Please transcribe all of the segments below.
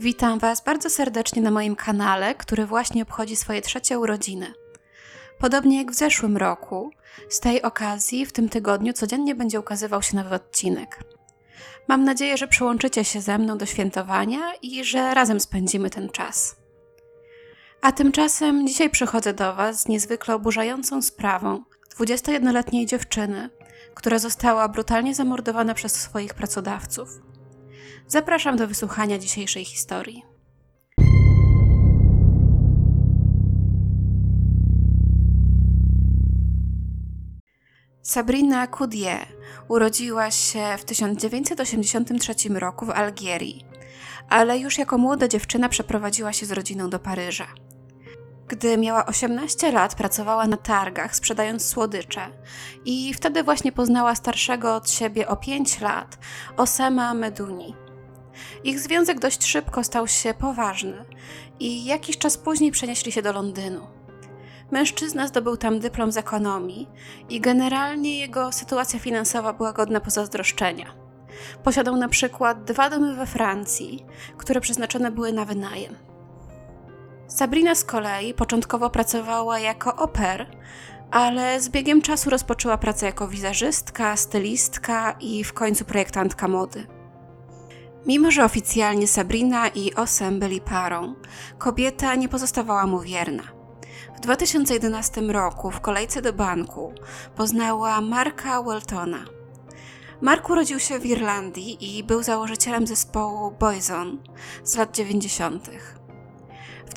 Witam Was bardzo serdecznie na moim kanale, który właśnie obchodzi swoje trzecie urodziny. Podobnie jak w zeszłym roku, z tej okazji w tym tygodniu codziennie będzie ukazywał się nowy odcinek. Mam nadzieję, że przyłączycie się ze mną do świętowania i że razem spędzimy ten czas. A tymczasem dzisiaj przychodzę do Was z niezwykle oburzającą sprawą 21-letniej dziewczyny, która została brutalnie zamordowana przez swoich pracodawców. Zapraszam do wysłuchania dzisiejszej historii. Sabrina Coudier urodziła się w 1983 roku w Algierii, ale już jako młoda dziewczyna przeprowadziła się z rodziną do Paryża. Gdy miała 18 lat, pracowała na targach, sprzedając słodycze, i wtedy właśnie poznała starszego od siebie o 5 lat, Osama Meduni. Ich związek dość szybko stał się poważny i jakiś czas później przenieśli się do Londynu. Mężczyzna zdobył tam dyplom z ekonomii i generalnie jego sytuacja finansowa była godna pozazdroszczenia. Posiadał na przykład dwa domy we Francji, które przeznaczone były na wynajem. Sabrina z kolei początkowo pracowała jako oper, ale z biegiem czasu rozpoczęła pracę jako wizerzystka, stylistka i w końcu projektantka mody. Mimo, że oficjalnie Sabrina i Osem byli parą, kobieta nie pozostawała mu wierna. W 2011 roku w kolejce do banku poznała Marka Weltona. Mark urodził się w Irlandii i był założycielem zespołu Boyzone z lat 90.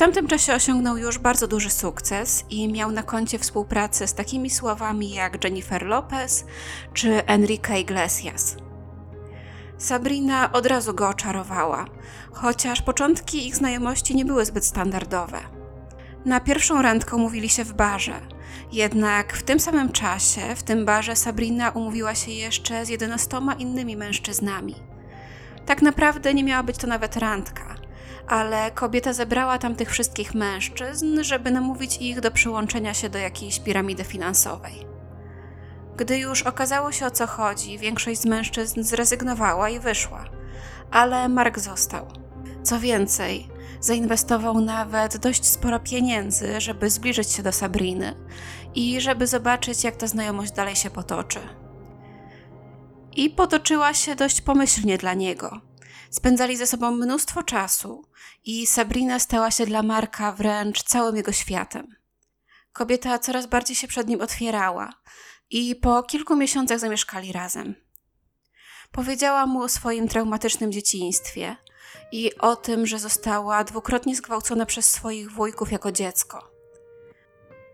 Tamtym czasie osiągnął już bardzo duży sukces i miał na koncie współpracę z takimi sławami jak Jennifer Lopez czy Enrique Iglesias. Sabrina od razu go oczarowała, chociaż początki ich znajomości nie były zbyt standardowe. Na pierwszą randkę umówili się w barze, jednak w tym samym czasie w tym barze Sabrina umówiła się jeszcze z jedenastoma innymi mężczyznami. Tak naprawdę nie miała być to nawet randka, ale kobieta zebrała tam tych wszystkich mężczyzn, żeby namówić ich do przyłączenia się do jakiejś piramidy finansowej. Gdy już okazało się o co chodzi, większość z mężczyzn zrezygnowała i wyszła, ale Mark został. Co więcej, zainwestował nawet dość sporo pieniędzy, żeby zbliżyć się do Sabriny i żeby zobaczyć, jak ta znajomość dalej się potoczy. I potoczyła się dość pomyślnie dla niego. Spędzali ze sobą mnóstwo czasu i Sabrina stała się dla Marka wręcz całym jego światem. Kobieta coraz bardziej się przed nim otwierała i po kilku miesiącach zamieszkali razem. Powiedziała mu o swoim traumatycznym dzieciństwie i o tym, że została dwukrotnie zgwałcona przez swoich wujków jako dziecko.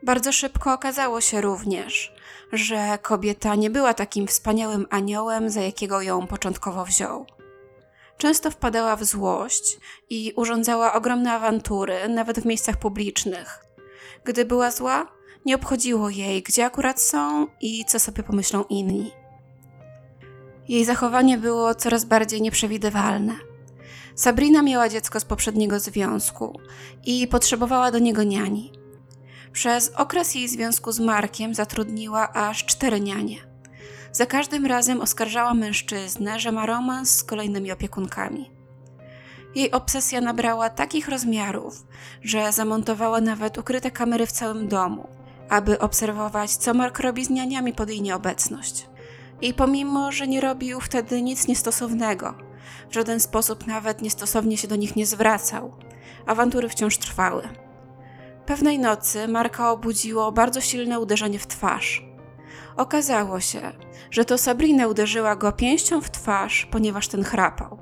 Bardzo szybko okazało się również, że kobieta nie była takim wspaniałym aniołem, za jakiego ją początkowo wziął. Często wpadała w złość i urządzała ogromne awantury, nawet w miejscach publicznych. Gdy była zła, nie obchodziło jej, gdzie akurat są i co sobie pomyślą inni. Jej zachowanie było coraz bardziej nieprzewidywalne. Sabrina miała dziecko z poprzedniego związku i potrzebowała do niego niani. Przez okres jej związku z Markiem zatrudniła aż cztery nianie. Za każdym razem oskarżała mężczyznę, że ma romans z kolejnymi opiekunkami. Jej obsesja nabrała takich rozmiarów, że zamontowała nawet ukryte kamery w całym domu, aby obserwować, co Mark robi z nianiami pod jej nieobecność. I pomimo, że nie robił wtedy nic niestosownego, w żaden sposób nawet niestosownie się do nich nie zwracał, awantury wciąż trwały. Pewnej nocy Marka obudziło bardzo silne uderzenie w twarz. Okazało się, że to Sabrina uderzyła go pięścią w twarz, ponieważ ten chrapał.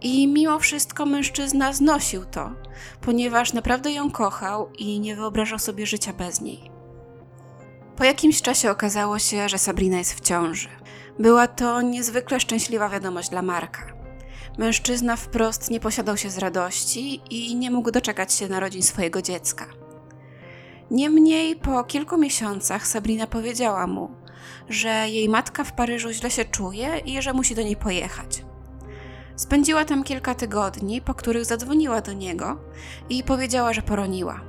I mimo wszystko mężczyzna znosił to, ponieważ naprawdę ją kochał i nie wyobrażał sobie życia bez niej. Po jakimś czasie okazało się, że Sabrina jest w ciąży. Była to niezwykle szczęśliwa wiadomość dla Marka. Mężczyzna wprost nie posiadał się z radości i nie mógł doczekać się narodzin swojego dziecka. Niemniej po kilku miesiącach Sabrina powiedziała mu, że jej matka w Paryżu źle się czuje i że musi do niej pojechać. Spędziła tam kilka tygodni, po których zadzwoniła do niego i powiedziała, że poroniła.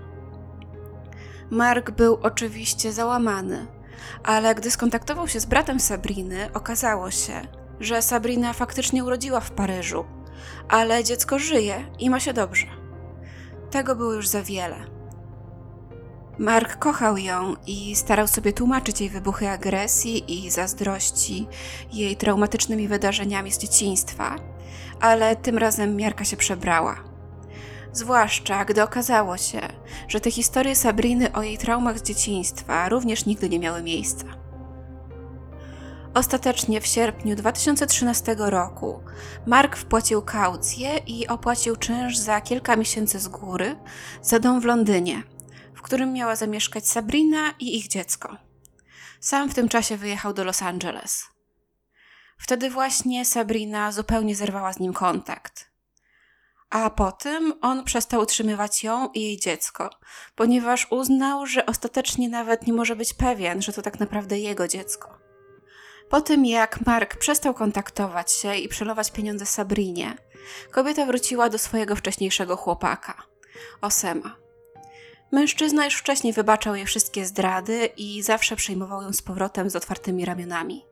Mark był oczywiście załamany, ale gdy skontaktował się z bratem Sabriny, okazało się, że Sabrina faktycznie urodziła w Paryżu, ale dziecko żyje i ma się dobrze. Tego było już za wiele. Mark kochał ją i starał sobie tłumaczyć jej wybuchy agresji i zazdrości jej traumatycznymi wydarzeniami z dzieciństwa, ale tym razem miarka się przebrała. Zwłaszcza gdy okazało się, że te historie Sabriny o jej traumach z dzieciństwa również nigdy nie miały miejsca. Ostatecznie w sierpniu 2013 roku Mark wpłacił kaucję i opłacił czynsz za kilka miesięcy z góry za dom w Londynie, w którym miała zamieszkać Sabrina i ich dziecko. Sam w tym czasie wyjechał do Los Angeles. Wtedy właśnie Sabrina zupełnie zerwała z nim kontakt. A potem on przestał utrzymywać ją i jej dziecko, ponieważ uznał, że ostatecznie nawet nie może być pewien, że to tak naprawdę jego dziecko. Po tym jak Mark przestał kontaktować się i przelować pieniądze Sabrinie, kobieta wróciła do swojego wcześniejszego chłopaka, Osema. Mężczyzna już wcześniej wybaczał jej wszystkie zdrady i zawsze przyjmował ją z powrotem z otwartymi ramionami.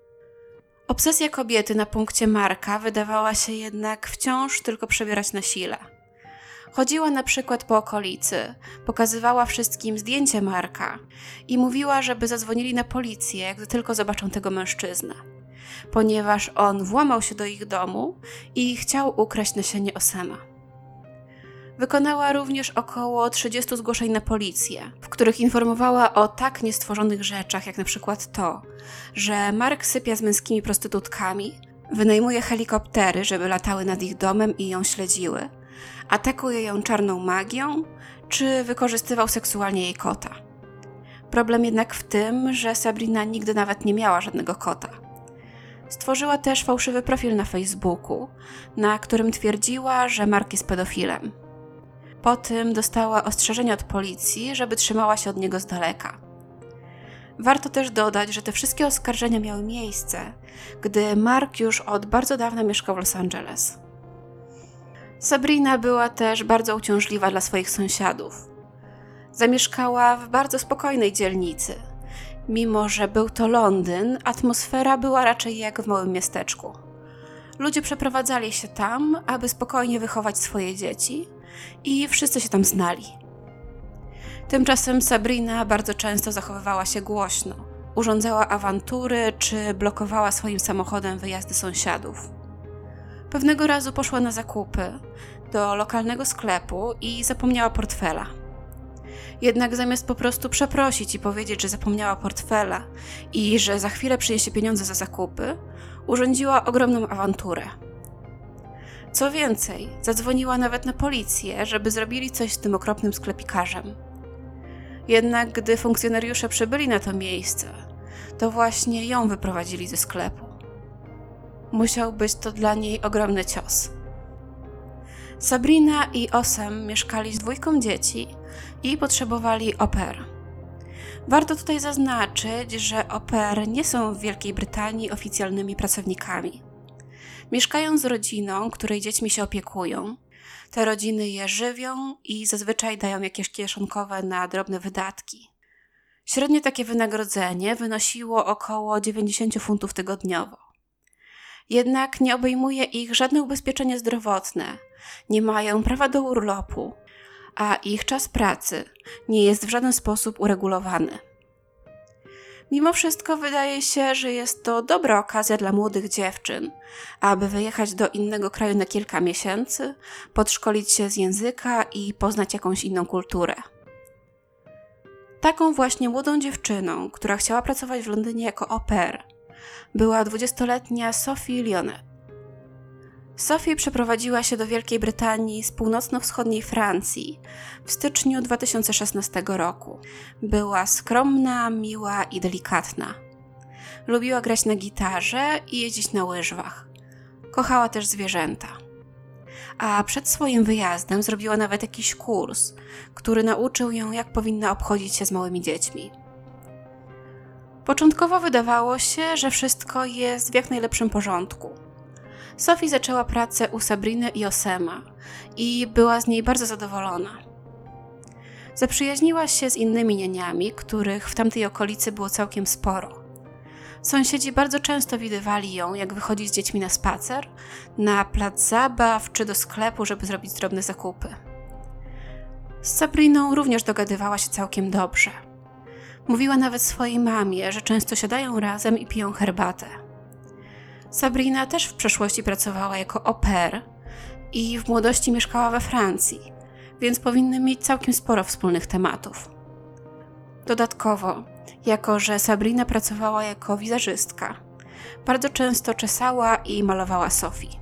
Obsesja kobiety na punkcie Marka wydawała się jednak wciąż tylko przebierać na sile. Chodziła na przykład po okolicy, pokazywała wszystkim zdjęcie Marka i mówiła, żeby zadzwonili na policję, gdy tylko zobaczą tego mężczyznę, ponieważ on włamał się do ich domu i chciał ukraść nasienie Osema. Wykonała również około 30 zgłoszeń na policję, w których informowała o tak niestworzonych rzeczach, jak na przykład to, że Mark sypia z męskimi prostytutkami, wynajmuje helikoptery, żeby latały nad ich domem i ją śledziły, atakuje ją czarną magią, czy wykorzystywał seksualnie jej kota. Problem jednak w tym, że Sabrina nigdy nawet nie miała żadnego kota. Stworzyła też fałszywy profil na Facebooku, na którym twierdziła, że Mark jest pedofilem. Po tym dostała ostrzeżenie od policji, żeby trzymała się od niego z daleka. Warto też dodać, że te wszystkie oskarżenia miały miejsce, gdy Mark już od bardzo dawna mieszkał w Los Angeles. Sabrina była też bardzo uciążliwa dla swoich sąsiadów. Zamieszkała w bardzo spokojnej dzielnicy. Mimo, że był to Londyn, atmosfera była raczej jak w małym miasteczku. Ludzie przeprowadzali się tam, aby spokojnie wychować swoje dzieci, i wszyscy się tam znali. Tymczasem Sabrina bardzo często zachowywała się głośno, urządzała awantury czy blokowała swoim samochodem wyjazdy sąsiadów. Pewnego razu poszła na zakupy do lokalnego sklepu i zapomniała portfela. Jednak zamiast po prostu przeprosić i powiedzieć, że zapomniała portfela i że za chwilę przyniesie pieniądze za zakupy, urządziła ogromną awanturę. Co więcej, zadzwoniła nawet na policję, żeby zrobili coś z tym okropnym sklepikarzem. Jednak gdy funkcjonariusze przybyli na to miejsce, to właśnie ją wyprowadzili ze sklepu. Musiał być to dla niej ogromny cios. Sabrina i Osem mieszkali z dwójką dzieci i potrzebowali oper. Warto tutaj zaznaczyć, że oper nie są w Wielkiej Brytanii oficjalnymi pracownikami. Mieszkają z rodziną, której dziećmi się opiekują. Te rodziny je żywią i zazwyczaj dają jakieś kieszonkowe na drobne wydatki. Średnie takie wynagrodzenie wynosiło około 90 funtów tygodniowo. Jednak nie obejmuje ich żadne ubezpieczenie zdrowotne, nie mają prawa do urlopu, a ich czas pracy nie jest w żaden sposób uregulowany. Mimo wszystko wydaje się, że jest to dobra okazja dla młodych dziewczyn, aby wyjechać do innego kraju na kilka miesięcy, podszkolić się z języka i poznać jakąś inną kulturę. Taką właśnie młodą dziewczyną, która chciała pracować w Londynie jako pair, była dwudziestoletnia Sophie Lyonet. Sophie przeprowadziła się do Wielkiej Brytanii z północno-wschodniej Francji w styczniu 2016 roku. Była skromna, miła i delikatna. Lubiła grać na gitarze i jeździć na łyżwach. Kochała też zwierzęta. A przed swoim wyjazdem zrobiła nawet jakiś kurs, który nauczył ją, jak powinna obchodzić się z małymi dziećmi. Początkowo wydawało się, że wszystko jest w jak najlepszym porządku Sophie zaczęła pracę u Sabriny i Osema i była z niej bardzo zadowolona. Zaprzyjaźniła się z innymi nianiami, których w tamtej okolicy było całkiem sporo. Sąsiedzi bardzo często widywali ją, jak wychodzi z dziećmi na spacer, na plac zabaw czy do sklepu, żeby zrobić drobne zakupy. Z Sabriną również dogadywała się całkiem dobrze. Mówiła nawet swojej mamie, że często siadają razem i piją herbatę. Sabrina też w przeszłości pracowała jako pair i w młodości mieszkała we Francji, więc powinny mieć całkiem sporo wspólnych tematów. Dodatkowo, jako że Sabrina pracowała jako wizerzystka, bardzo często czesała i malowała Sofii.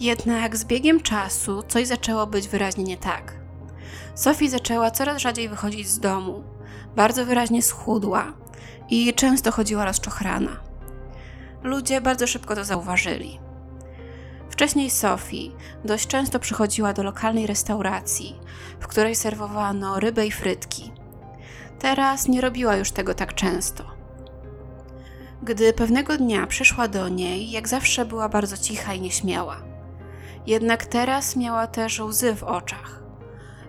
Jednak z biegiem czasu coś zaczęło być wyraźnie nie tak. Sophie zaczęła coraz rzadziej wychodzić z domu, bardzo wyraźnie schudła i często chodziła rozczochrana. Ludzie bardzo szybko to zauważyli. Wcześniej Sophie dość często przychodziła do lokalnej restauracji, w której serwowano rybę i frytki. Teraz nie robiła już tego tak często. Gdy pewnego dnia przyszła do niej, jak zawsze była bardzo cicha i nieśmiała. Jednak teraz miała też łzy w oczach,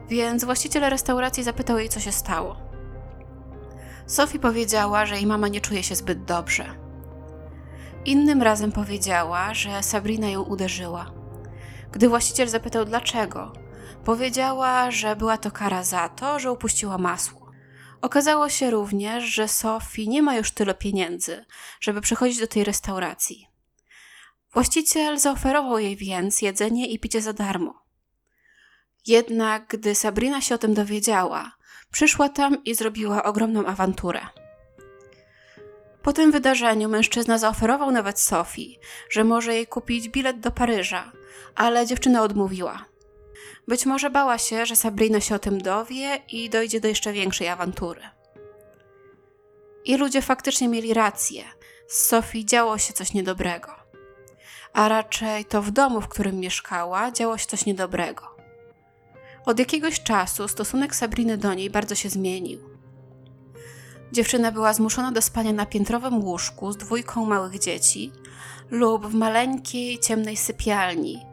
więc właściciel restauracji zapytał jej, co się stało. Sophie powiedziała, że jej mama nie czuje się zbyt dobrze. Innym razem powiedziała, że Sabrina ją uderzyła. Gdy właściciel zapytał dlaczego, powiedziała, że była to kara za to, że upuściła masło. Okazało się również, że Sophie nie ma już tyle pieniędzy, żeby przychodzić do tej restauracji. Właściciel zaoferował jej więc jedzenie i picie za darmo. Jednak gdy Sabrina się o tym dowiedziała, przyszła tam i zrobiła ogromną awanturę. Po tym wydarzeniu mężczyzna zaoferował nawet Sofii, że może jej kupić bilet do Paryża, ale dziewczyna odmówiła. Być może bała się, że Sabrina się o tym dowie i dojdzie do jeszcze większej awantury. I ludzie faktycznie mieli rację. Z Sofii działo się coś niedobrego. A raczej to w domu, w którym mieszkała, działo się coś niedobrego. Od jakiegoś czasu stosunek Sabriny do niej bardzo się zmienił. Dziewczyna była zmuszona do spania na piętrowym łóżku z dwójką małych dzieci lub w maleńkiej, ciemnej sypialni.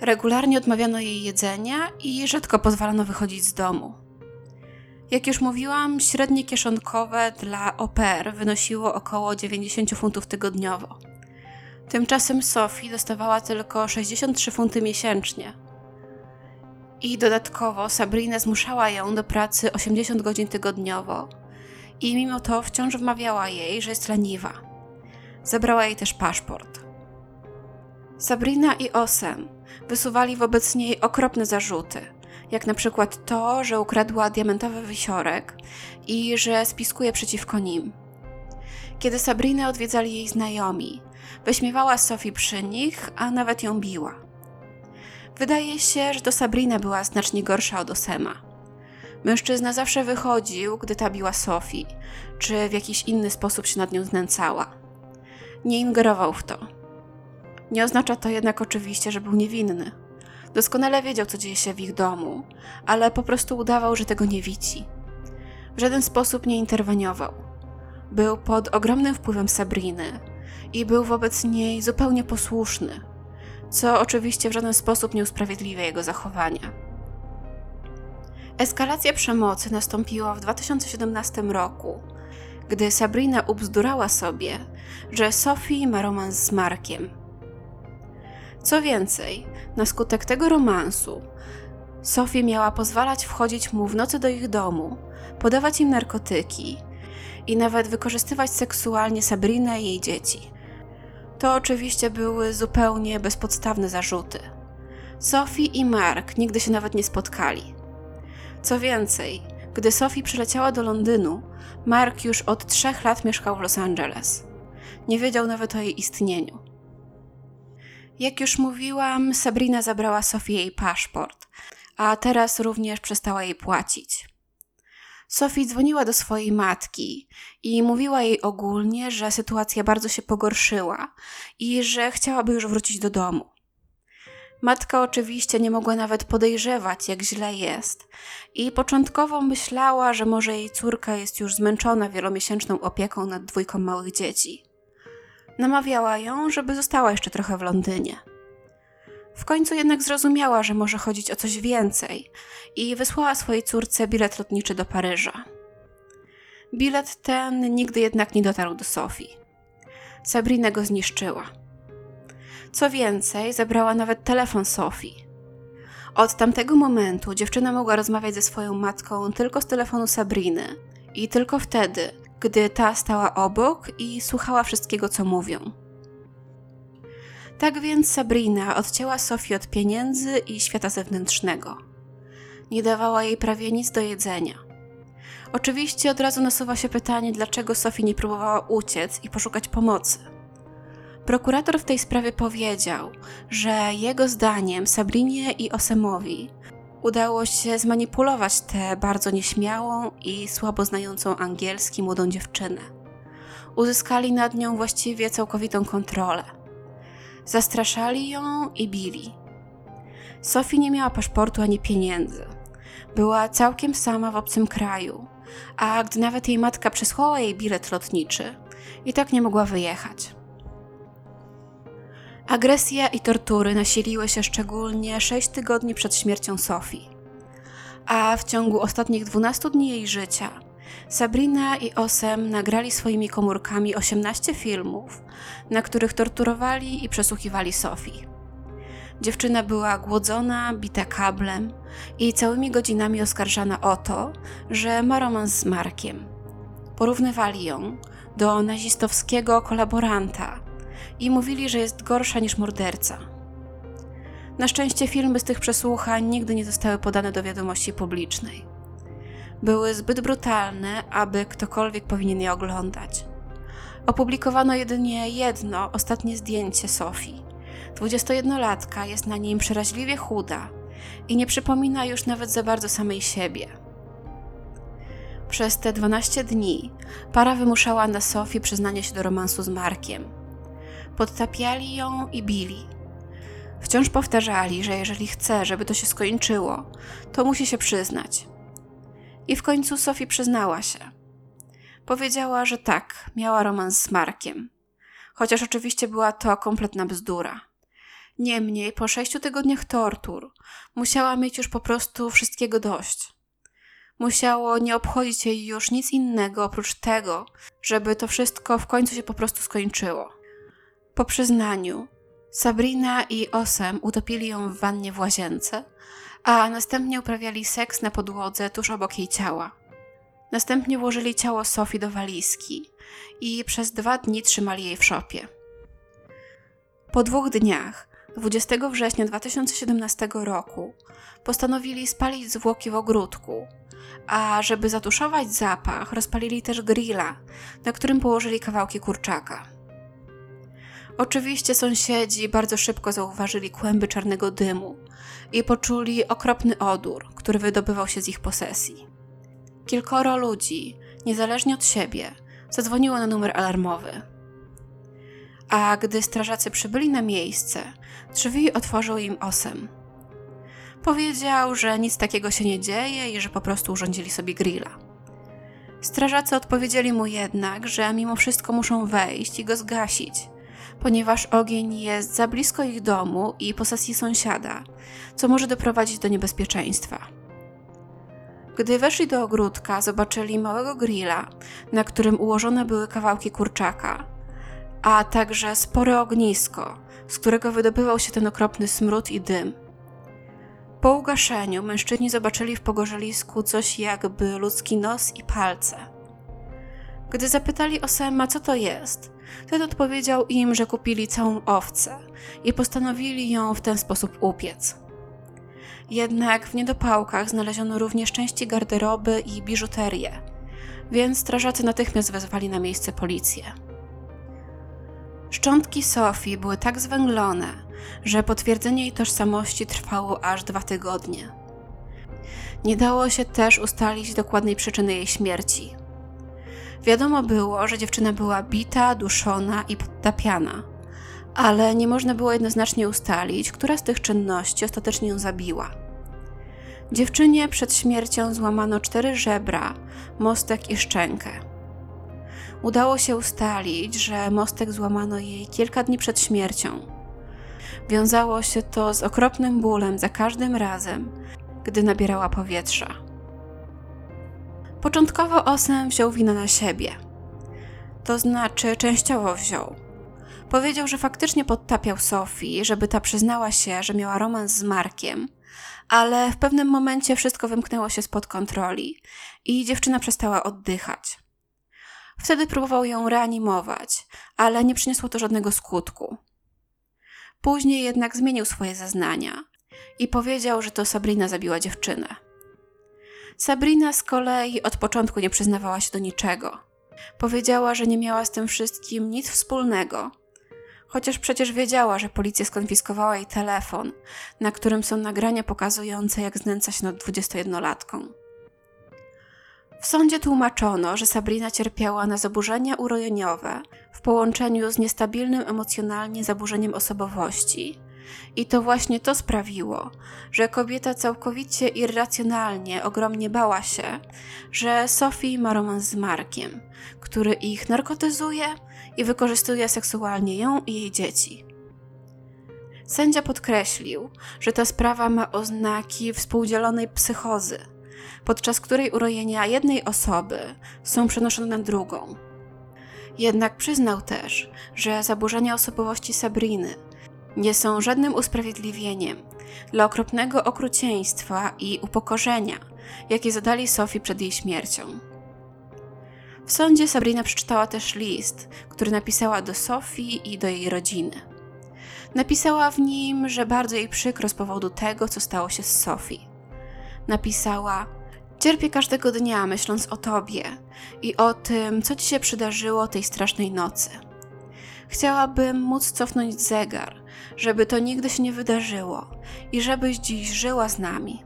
Regularnie odmawiano jej jedzenia i rzadko pozwalano wychodzić z domu. Jak już mówiłam, średnie kieszonkowe dla oper wynosiło około 90 funtów tygodniowo. Tymczasem Sophie dostawała tylko 63 funty miesięcznie. I dodatkowo Sabrina zmuszała ją do pracy 80 godzin tygodniowo, i mimo to wciąż wmawiała jej, że jest leniwa. Zabrała jej też paszport. Sabrina i Osem wysuwali wobec niej okropne zarzuty, jak na przykład to, że ukradła diamentowy wisiorek i że spiskuje przeciwko nim. Kiedy Sabrinę odwiedzali jej znajomi, wyśmiewała Sophie przy nich, a nawet ją biła. Wydaje się, że to Sabrina była znacznie gorsza od Osema. Mężczyzna zawsze wychodził, gdy ta biła Sofii, czy w jakiś inny sposób się nad nią znęcała. Nie ingerował w to. Nie oznacza to jednak oczywiście, że był niewinny. Doskonale wiedział, co dzieje się w ich domu, ale po prostu udawał, że tego nie widzi. W żaden sposób nie interweniował. Był pod ogromnym wpływem Sabriny i był wobec niej zupełnie posłuszny, co oczywiście w żaden sposób nie usprawiedliwia jego zachowania. Eskalacja przemocy nastąpiła w 2017 roku, gdy Sabrina ubzdurała sobie, że Sophie ma romans z Markiem. Co więcej, na skutek tego romansu Sophie miała pozwalać wchodzić mu w nocy do ich domu, podawać im narkotyki i nawet wykorzystywać seksualnie Sabrinę i jej dzieci. To oczywiście były zupełnie bezpodstawne zarzuty. Sophie i Mark nigdy się nawet nie spotkali. Co więcej, gdy Sophie przyleciała do Londynu, Mark już od trzech lat mieszkał w Los Angeles. Nie wiedział nawet o jej istnieniu. Jak już mówiłam, Sabrina zabrała Sophie jej paszport, a teraz również przestała jej płacić. Sophie dzwoniła do swojej matki i mówiła jej ogólnie, że sytuacja bardzo się pogorszyła i że chciałaby już wrócić do domu. Matka oczywiście nie mogła nawet podejrzewać, jak źle jest, i początkowo myślała, że może jej córka jest już zmęczona wielomiesięczną opieką nad dwójką małych dzieci. Namawiała ją, żeby została jeszcze trochę w Londynie. W końcu jednak zrozumiała, że może chodzić o coś więcej i wysłała swojej córce bilet lotniczy do Paryża. Bilet ten nigdy jednak nie dotarł do Sofii. Sabrina go zniszczyła. Co więcej, zabrała nawet telefon Sofii. Od tamtego momentu dziewczyna mogła rozmawiać ze swoją matką tylko z telefonu Sabriny i tylko wtedy, gdy ta stała obok i słuchała wszystkiego, co mówią. Tak więc Sabrina odcięła Sofii od pieniędzy i świata zewnętrznego. Nie dawała jej prawie nic do jedzenia. Oczywiście od razu nasuwa się pytanie, dlaczego Sofii nie próbowała uciec i poszukać pomocy. Prokurator w tej sprawie powiedział, że jego zdaniem Sabrinie i Osemowi udało się zmanipulować tę bardzo nieśmiałą i słabo znającą angielski młodą dziewczynę. Uzyskali nad nią właściwie całkowitą kontrolę. Zastraszali ją i bili. Sophie nie miała paszportu ani pieniędzy. Była całkiem sama w obcym kraju, a gdy nawet jej matka przesłała jej bilet lotniczy, i tak nie mogła wyjechać. Agresja i tortury nasiliły się szczególnie 6 tygodni przed śmiercią Sofii. A w ciągu ostatnich 12 dni jej życia Sabrina i Osem nagrali swoimi komórkami 18 filmów, na których torturowali i przesłuchiwali Sofii. Dziewczyna była głodzona, bita kablem i całymi godzinami oskarżana o to, że ma romans z Markiem. Porównywali ją do nazistowskiego kolaboranta i mówili, że jest gorsza niż morderca. Na szczęście filmy z tych przesłuchań nigdy nie zostały podane do wiadomości publicznej. Były zbyt brutalne, aby ktokolwiek powinien je oglądać. Opublikowano jedynie jedno, ostatnie zdjęcie Sofii. 21-latka jest na nim przeraźliwie chuda i nie przypomina już nawet za bardzo samej siebie. Przez te 12 dni para wymuszała na Sofii przyznanie się do romansu z Markiem. Podtapiali ją i bili. Wciąż powtarzali, że jeżeli chce, żeby to się skończyło, to musi się przyznać. I w końcu Sofii przyznała się. Powiedziała, że tak, miała romans z Markiem. Chociaż oczywiście była to kompletna bzdura. Niemniej, po sześciu tygodniach tortur, musiała mieć już po prostu wszystkiego dość. Musiało nie obchodzić jej już nic innego oprócz tego, żeby to wszystko w końcu się po prostu skończyło. Po przyznaniu, Sabrina i Osem utopili ją w wannie w łazience, a następnie uprawiali seks na podłodze tuż obok jej ciała. Następnie włożyli ciało Sofii do walizki i przez dwa dni trzymali jej w szopie. Po dwóch dniach 20 września 2017 roku postanowili spalić zwłoki w ogródku, a żeby zatuszować zapach, rozpalili też grilla, na którym położyli kawałki kurczaka. Oczywiście sąsiedzi bardzo szybko zauważyli kłęby czarnego dymu i poczuli okropny odór, który wydobywał się z ich posesji. Kilkoro ludzi, niezależnie od siebie, zadzwoniło na numer alarmowy. A gdy strażacy przybyli na miejsce, drzwi otworzył im osem. Powiedział, że nic takiego się nie dzieje i że po prostu urządzili sobie grilla. Strażacy odpowiedzieli mu jednak, że mimo wszystko muszą wejść i go zgasić, ponieważ ogień jest za blisko ich domu i posesji sąsiada, co może doprowadzić do niebezpieczeństwa. Gdy weszli do ogródka, zobaczyli małego grilla, na którym ułożone były kawałki kurczaka, a także spore ognisko, z którego wydobywał się ten okropny smród i dym. Po ugaszeniu mężczyźni zobaczyli w pogorzelisku coś jakby ludzki nos i palce. Gdy zapytali Osema, co to jest, ten odpowiedział im, że kupili całą owcę i postanowili ją w ten sposób upiec. Jednak w niedopałkach znaleziono również części garderoby i biżuterię, więc strażacy natychmiast wezwali na miejsce policję. Szczątki Sofii były tak zwęglone, że potwierdzenie jej tożsamości trwało aż dwa tygodnie. Nie dało się też ustalić dokładnej przyczyny jej śmierci. Wiadomo było, że dziewczyna była bita, duszona i podtapiana, ale nie można było jednoznacznie ustalić, która z tych czynności ostatecznie ją zabiła. Dziewczynie przed śmiercią złamano cztery żebra, mostek i szczękę. Udało się ustalić, że mostek złamano jej kilka dni przed śmiercią. Wiązało się to z okropnym bólem za każdym razem, gdy nabierała powietrza. Początkowo Osem wziął winę na siebie. To znaczy, częściowo wziął. Powiedział, że faktycznie podtapiał Sofii, żeby ta przyznała się, że miała romans z Markiem, ale w pewnym momencie wszystko wymknęło się spod kontroli i dziewczyna przestała oddychać. Wtedy próbował ją reanimować, ale nie przyniosło to żadnego skutku. Później jednak zmienił swoje zeznania i powiedział, że to Sabrina zabiła dziewczynę. Sabrina z kolei od początku nie przyznawała się do niczego. Powiedziała, że nie miała z tym wszystkim nic wspólnego, chociaż przecież wiedziała, że policja skonfiskowała jej telefon, na którym są nagrania pokazujące, jak znęca się nad 21-latką. W sądzie tłumaczono, że Sabrina cierpiała na zaburzenia urojeniowe w połączeniu z niestabilnym emocjonalnie zaburzeniem osobowości. I to właśnie to sprawiło, że kobieta całkowicie irracjonalnie ogromnie bała się, że Sophie ma romans z Markiem, który ich narkotyzuje i wykorzystuje seksualnie ją i jej dzieci. Sędzia podkreślił, że ta sprawa ma oznaki współdzielonej psychozy – podczas której urojenia jednej osoby są przenoszone na drugą. Jednak przyznał też, że zaburzenia osobowości Sabriny nie są żadnym usprawiedliwieniem dla okropnego okrucieństwa i upokorzenia, jakie zadali Sofii przed jej śmiercią. W sądzie Sabrina przeczytała też list, który napisała do Sofii i do jej rodziny. Napisała w nim, że bardzo jej przykro z powodu tego, co stało się z Sofii. Napisała: Cierpię każdego dnia, myśląc o tobie i o tym, co ci się przydarzyło tej strasznej nocy. Chciałabym móc cofnąć zegar, żeby to nigdy się nie wydarzyło i żebyś dziś żyła z nami.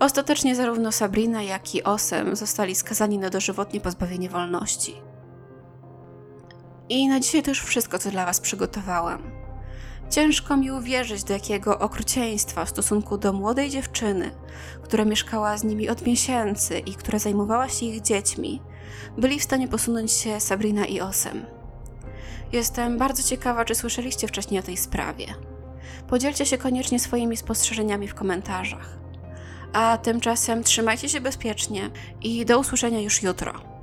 Ostatecznie zarówno Sabrina, jak i Osem zostali skazani na dożywotnie pozbawienie wolności. I na dzisiaj to już wszystko, co dla Was przygotowałam. Ciężko mi uwierzyć, do jakiego okrucieństwa w stosunku do młodej dziewczyny, która mieszkała z nimi od miesięcy i która zajmowała się ich dziećmi, byli w stanie posunąć się Sabrina i Osem. Jestem bardzo ciekawa, czy słyszeliście wcześniej o tej sprawie. Podzielcie się koniecznie swoimi spostrzeżeniami w komentarzach. A tymczasem trzymajcie się bezpiecznie i do usłyszenia już jutro.